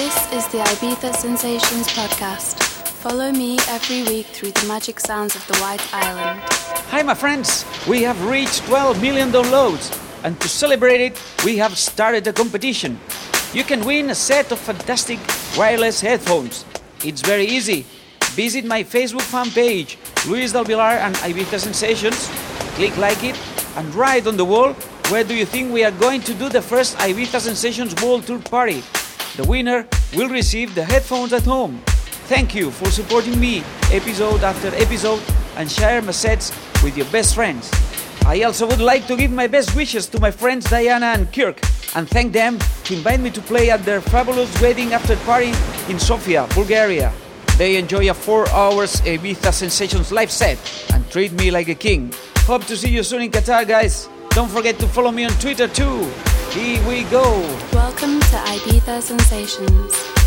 This is the Ibiza Sensations podcast. Follow me every week through the magic sounds of the White Island. Hi, my friends. We have reached 12 million downloads, and to celebrate it, we have started a competition. You can win a set of fantastic wireless headphones. It's very easy. Visit my Facebook fan page, Luis Del Villar and Ibiza Sensations. Click like it and write on the wall where do you think we are going to do the first Ibiza Sensations World Tour party. The winner will receive the headphones at home. Thank you for supporting me episode after episode and share my sets with your best friends. I also would like to give my best wishes to my friends Diana and Kirk and thank them to invite me to play at their fabulous wedding after party in Sofia, Bulgaria. They enjoy a 4 hours Ibiza Sensations live set and treat me like a king. Hope to see you soon in Qatar, guys. Don't forget to follow me on Twitter too. Here we go. Welcome to Ibiza Sensations.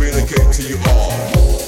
Communicate to you all.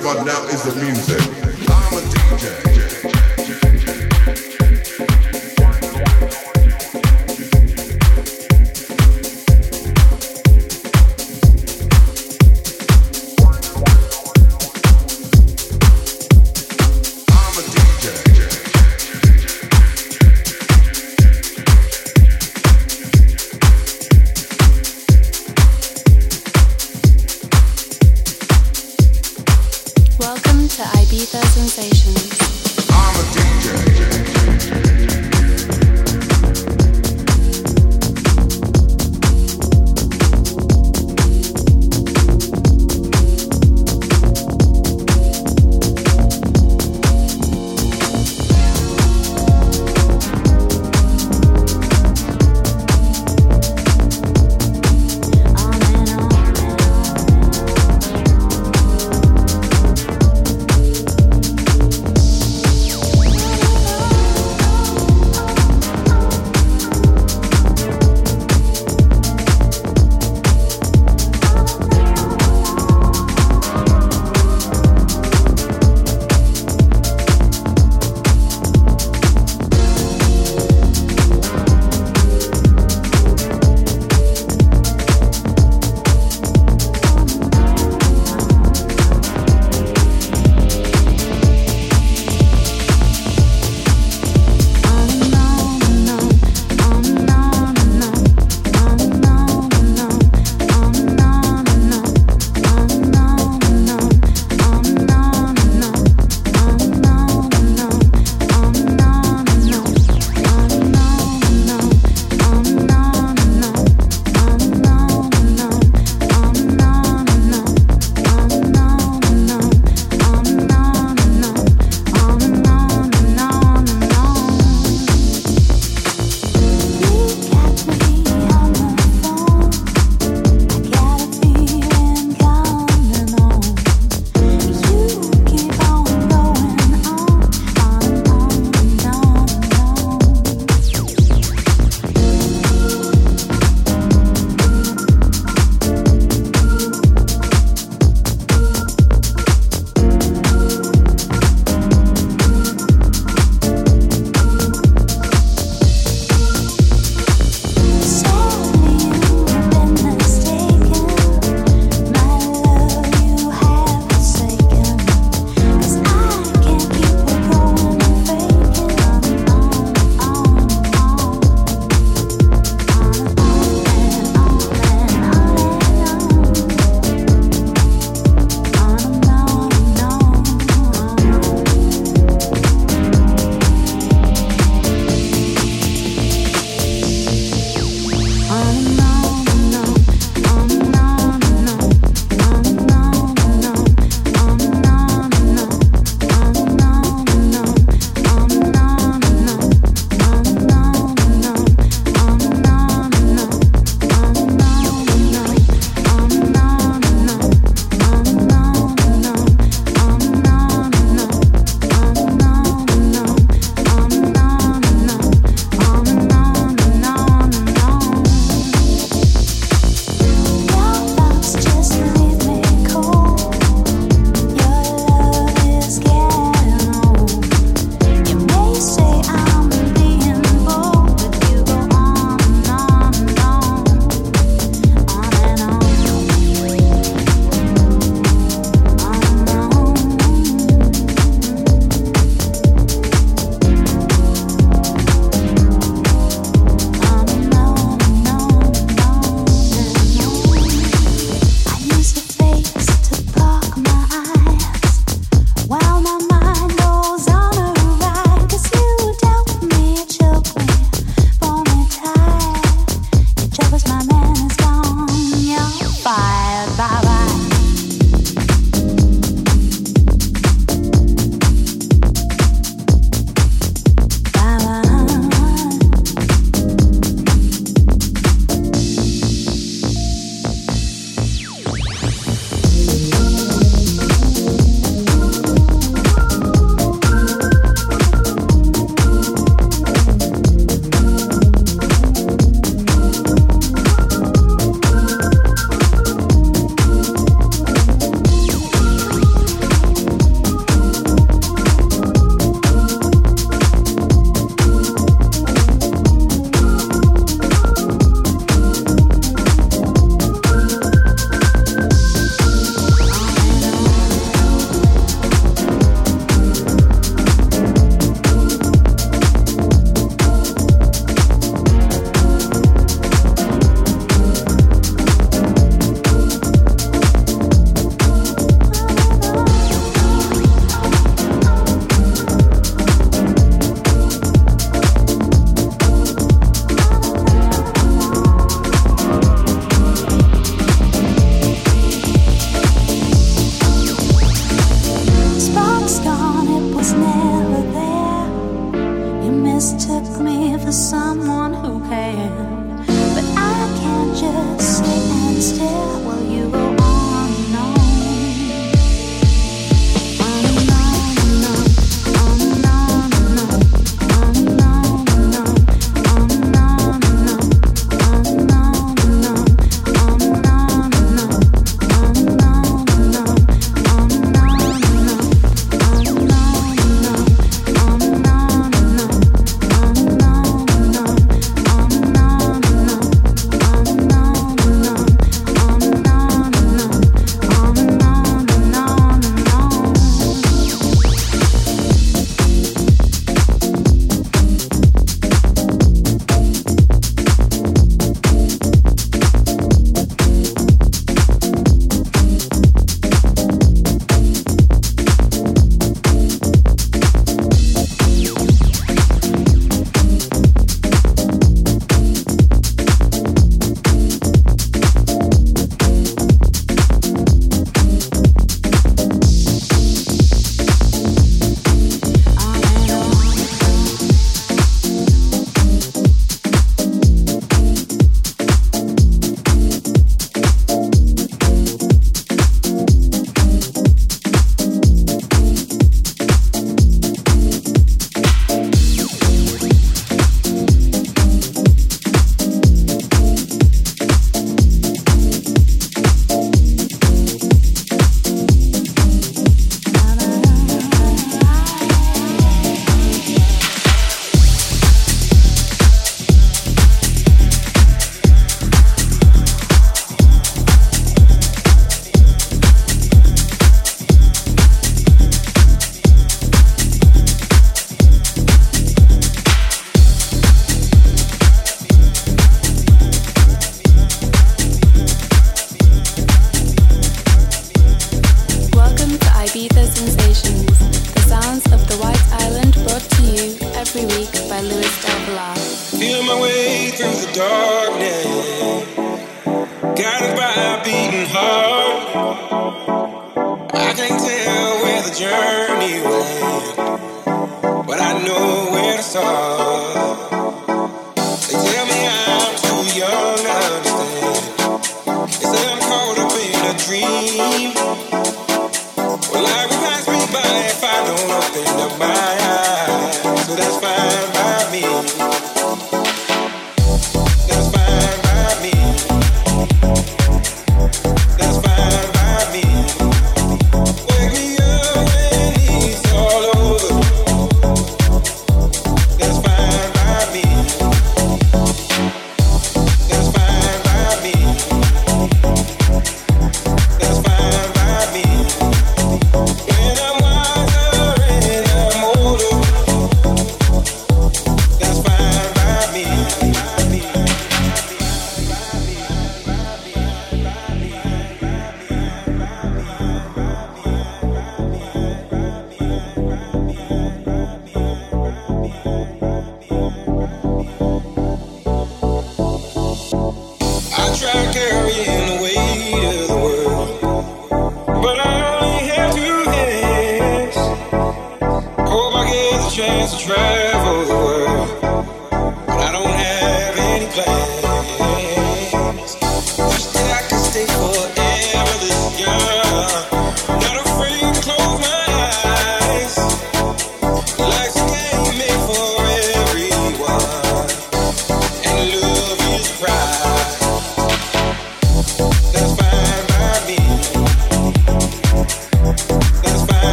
About now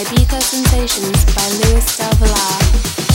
Ibiza Sensations by Luis Del Villar.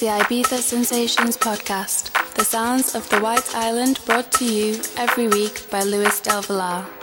The Ibiza Sensations podcast, the sounds of the White Island brought to you every week by Luis Del Villar.